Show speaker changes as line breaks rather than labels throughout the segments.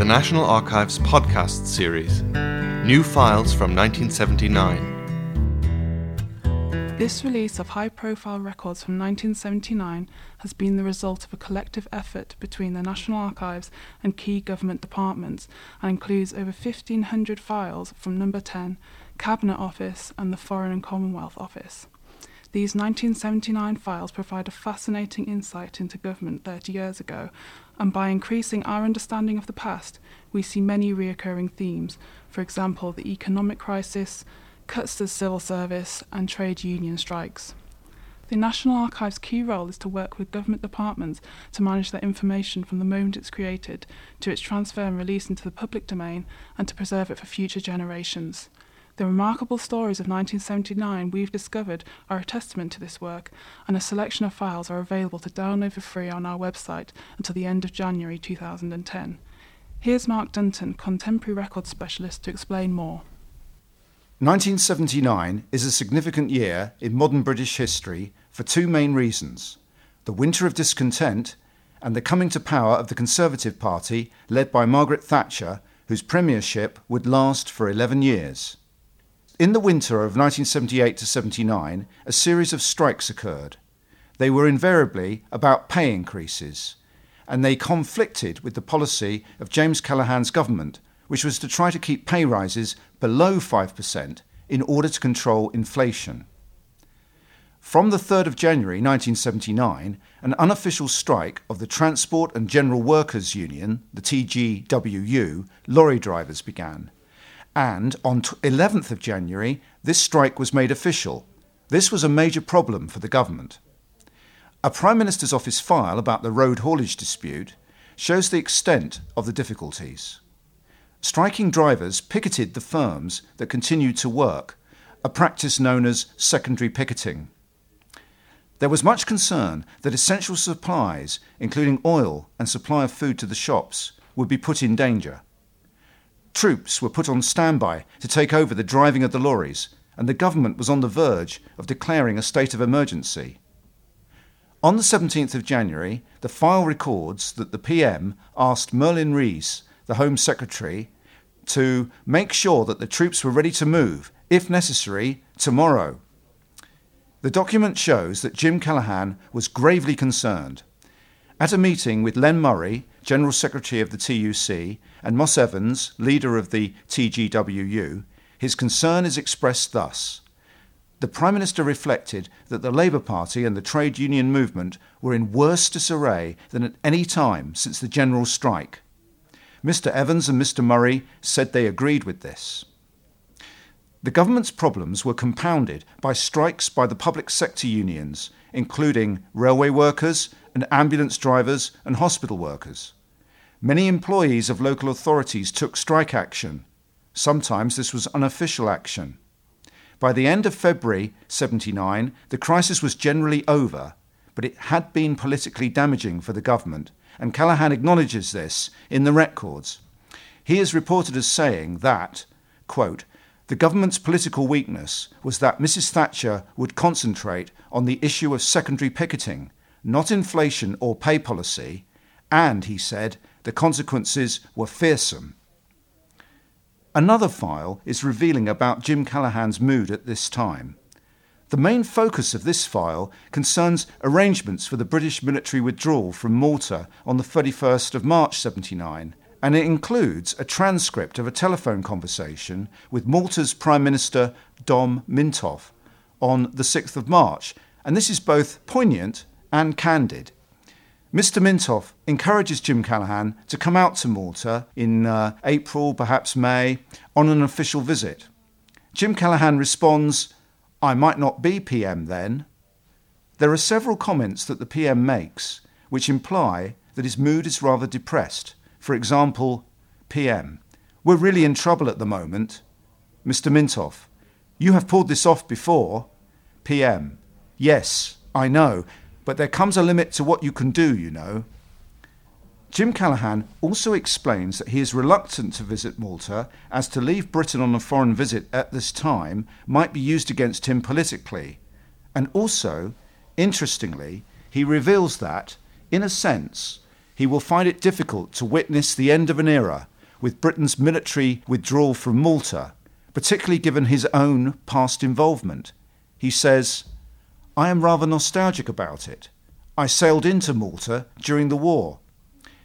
the National Archives podcast series New Files from 1979.
This release of high profile records from 1979 has been the result of a collective effort between the National Archives and key government departments and includes over 1,500 files from Number 10, Cabinet Office, and the Foreign and Commonwealth Office. These 1979 files provide a fascinating insight into government 30 years ago, and by increasing our understanding of the past, we see many recurring themes, for example, the economic crisis, cuts to civil service, and trade union strikes. The National Archives' key role is to work with government departments to manage their information from the moment it's created to its transfer and release into the public domain and to preserve it for future generations. The remarkable stories of 1979 we've discovered are a testament to this work, and a selection of files are available to download for free on our website until the end of January 2010. Here's Mark Dunton, Contemporary Records Specialist, to explain more.
1979 is a significant year in modern British history for two main reasons the winter of discontent and the coming to power of the Conservative Party led by Margaret Thatcher, whose premiership would last for 11 years. In the winter of 1978 to 79, a series of strikes occurred. They were invariably about pay increases, and they conflicted with the policy of James Callaghan's government, which was to try to keep pay rises below 5% in order to control inflation. From the 3rd of January 1979, an unofficial strike of the Transport and General Workers Union, the TGWU, lorry drivers began and on 11th of January, this strike was made official. This was a major problem for the government. A Prime Minister's Office file about the road haulage dispute shows the extent of the difficulties. Striking drivers picketed the firms that continued to work, a practice known as secondary picketing. There was much concern that essential supplies, including oil and supply of food to the shops, would be put in danger. Troops were put on standby to take over the driving of the lorries, and the government was on the verge of declaring a state of emergency. On the 17th of January, the file records that the PM asked Merlin Rees, the Home Secretary, to make sure that the troops were ready to move, if necessary, tomorrow. The document shows that Jim Callaghan was gravely concerned. At a meeting with Len Murray, General Secretary of the TUC, and Moss Evans, leader of the TGWU, his concern is expressed thus. The Prime Minister reflected that the Labour Party and the trade union movement were in worse disarray than at any time since the general strike. Mr. Evans and Mr. Murray said they agreed with this. The government's problems were compounded by strikes by the public sector unions, including railway workers and ambulance drivers and hospital workers. Many employees of local authorities took strike action. Sometimes this was unofficial action. By the end of February 79, the crisis was generally over, but it had been politically damaging for the government, and Callaghan acknowledges this in the records. He is reported as saying that, quote, the government's political weakness was that Mrs. Thatcher would concentrate on the issue of secondary picketing, not inflation or pay policy, and, he said, the consequences were fearsome. Another file is revealing about Jim Callaghan's mood at this time. The main focus of this file concerns arrangements for the British military withdrawal from Malta on the 31st of March 79, and it includes a transcript of a telephone conversation with Malta's Prime Minister Dom Mintoff on the 6th of March, and this is both poignant and candid. Mr. Mintoff encourages Jim Callaghan to come out to Malta in uh, April, perhaps May, on an official visit. Jim Callaghan responds, I might not be PM then. There are several comments that the PM makes which imply that his mood is rather depressed. For example, PM, we're really in trouble at the moment. Mr. Mintoff, you have pulled this off before. PM, yes, I know, but there comes a limit to what you can do, you know. Jim Callaghan also explains that he is reluctant to visit Malta, as to leave Britain on a foreign visit at this time might be used against him politically. And also, interestingly, he reveals that, in a sense, he will find it difficult to witness the end of an era with Britain's military withdrawal from Malta, particularly given his own past involvement. He says, I am rather nostalgic about it. I sailed into Malta during the war.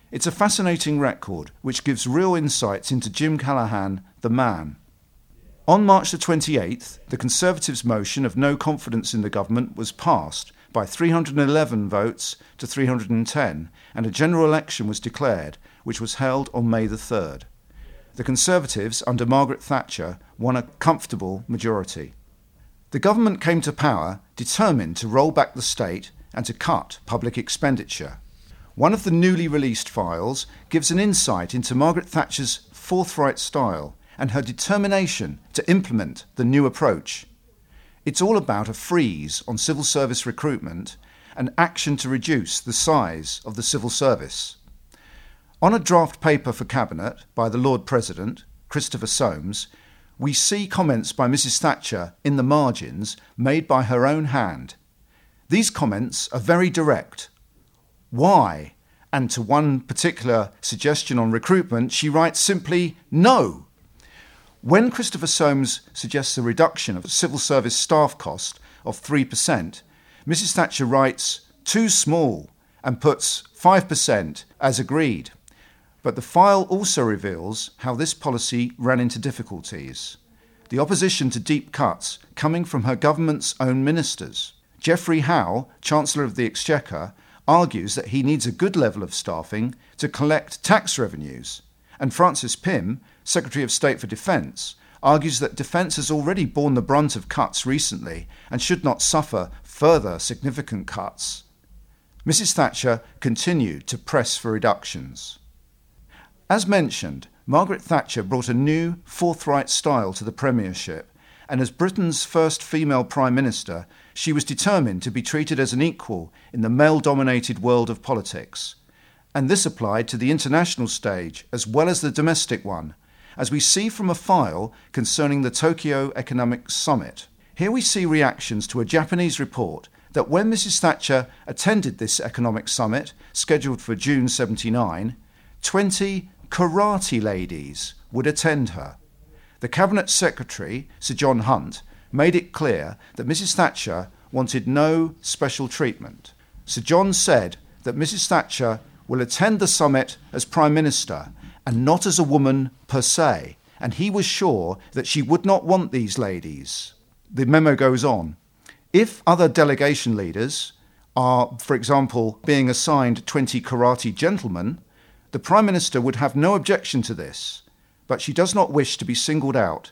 It's a fascinating record which gives real insights into Jim Callaghan, the man. On March the 28th, the Conservatives' motion of no confidence in the government was passed by 311 votes to 310, and a general election was declared, which was held on May the 3rd. The Conservatives, under Margaret Thatcher, won a comfortable majority. The government came to power determined to roll back the state and to cut public expenditure. One of the newly released files gives an insight into Margaret Thatcher's forthright style and her determination to implement the new approach. It's all about a freeze on civil service recruitment and action to reduce the size of the civil service. On a draft paper for Cabinet by the Lord President, Christopher Soames, we see comments by Mrs. Thatcher in the margins made by her own hand. These comments are very direct. Why? And to one particular suggestion on recruitment, she writes simply no. When Christopher Soames suggests a reduction of civil service staff cost of 3%, Mrs. Thatcher writes too small and puts 5% as agreed. But the file also reveals how this policy ran into difficulties. The opposition to deep cuts coming from her government's own ministers. Geoffrey Howe, Chancellor of the Exchequer, argues that he needs a good level of staffing to collect tax revenues. And Francis Pym, Secretary of State for Defence, argues that defence has already borne the brunt of cuts recently and should not suffer further significant cuts. Mrs. Thatcher continued to press for reductions. As mentioned, Margaret Thatcher brought a new, forthright style to the Premiership, and as Britain's first female Prime Minister, she was determined to be treated as an equal in the male dominated world of politics. And this applied to the international stage as well as the domestic one, as we see from a file concerning the Tokyo Economic Summit. Here we see reactions to a Japanese report that when Mrs. Thatcher attended this economic summit, scheduled for June 79, 20 karate ladies would attend her. The Cabinet Secretary, Sir John Hunt, made it clear that Mrs. Thatcher wanted no special treatment. Sir John said that Mrs. Thatcher will attend the summit as Prime Minister and not as a woman per se, and he was sure that she would not want these ladies. The memo goes on. If other delegation leaders are, for example, being assigned 20 karate gentlemen, the Prime Minister would have no objection to this, but she does not wish to be singled out.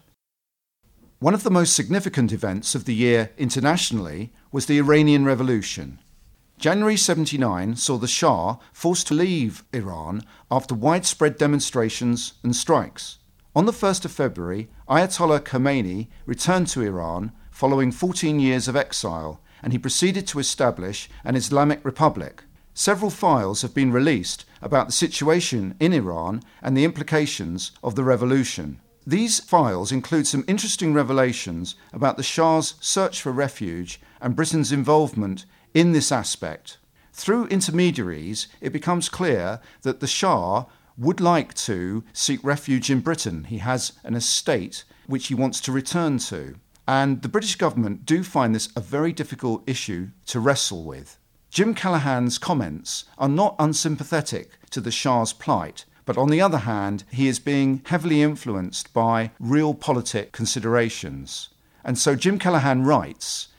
One of the most significant events of the year internationally was the Iranian Revolution. January 79 saw the Shah forced to leave Iran after widespread demonstrations and strikes. On the 1st of February, Ayatollah Khomeini returned to Iran following 14 years of exile, and he proceeded to establish an Islamic Republic. Several files have been released about the situation in Iran and the implications of the revolution. These files include some interesting revelations about the Shah's search for refuge and Britain's involvement in this aspect. Through intermediaries, it becomes clear that the Shah would like to seek refuge in Britain. He has an estate which he wants to return to. And the British government do find this a very difficult issue to wrestle with. Jim Callaghan's comments are not unsympathetic to the Shah's plight, but on the other hand, he is being heavily influenced by realpolitik considerations. And so Jim Callaghan writes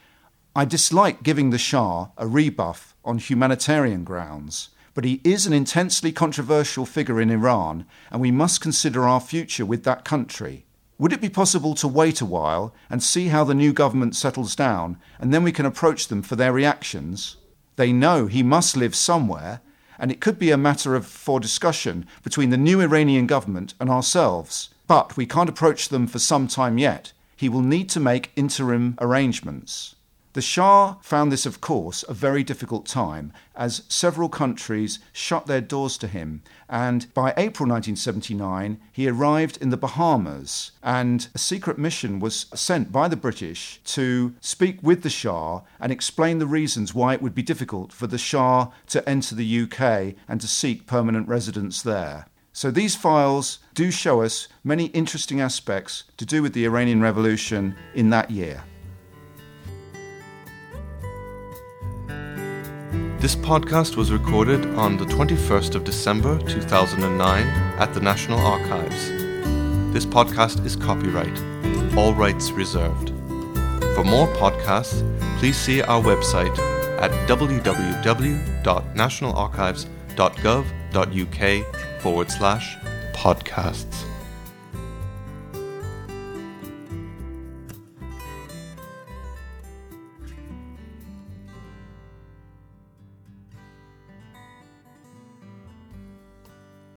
I dislike giving the Shah a rebuff on humanitarian grounds, but he is an intensely controversial figure in Iran, and we must consider our future with that country. Would it be possible to wait a while and see how the new government settles down, and then we can approach them for their reactions? They know he must live somewhere, and it could be a matter of for discussion between the new Iranian government and ourselves. But we can't approach them for some time yet. He will need to make interim arrangements. The Shah found this, of course, a very difficult time as several countries shut their doors to him. And by April 1979, he arrived in the Bahamas, and a secret mission was sent by the British to speak with the Shah and explain the reasons why it would be difficult for the Shah to enter the UK and to seek permanent residence there. So these files do show us many interesting aspects to do with the Iranian Revolution in that year.
This podcast was recorded on the 21st of December 2009 at the National Archives. This podcast is copyright, all rights reserved. For more podcasts, please see our website at www.nationalarchives.gov.uk forward slash podcasts.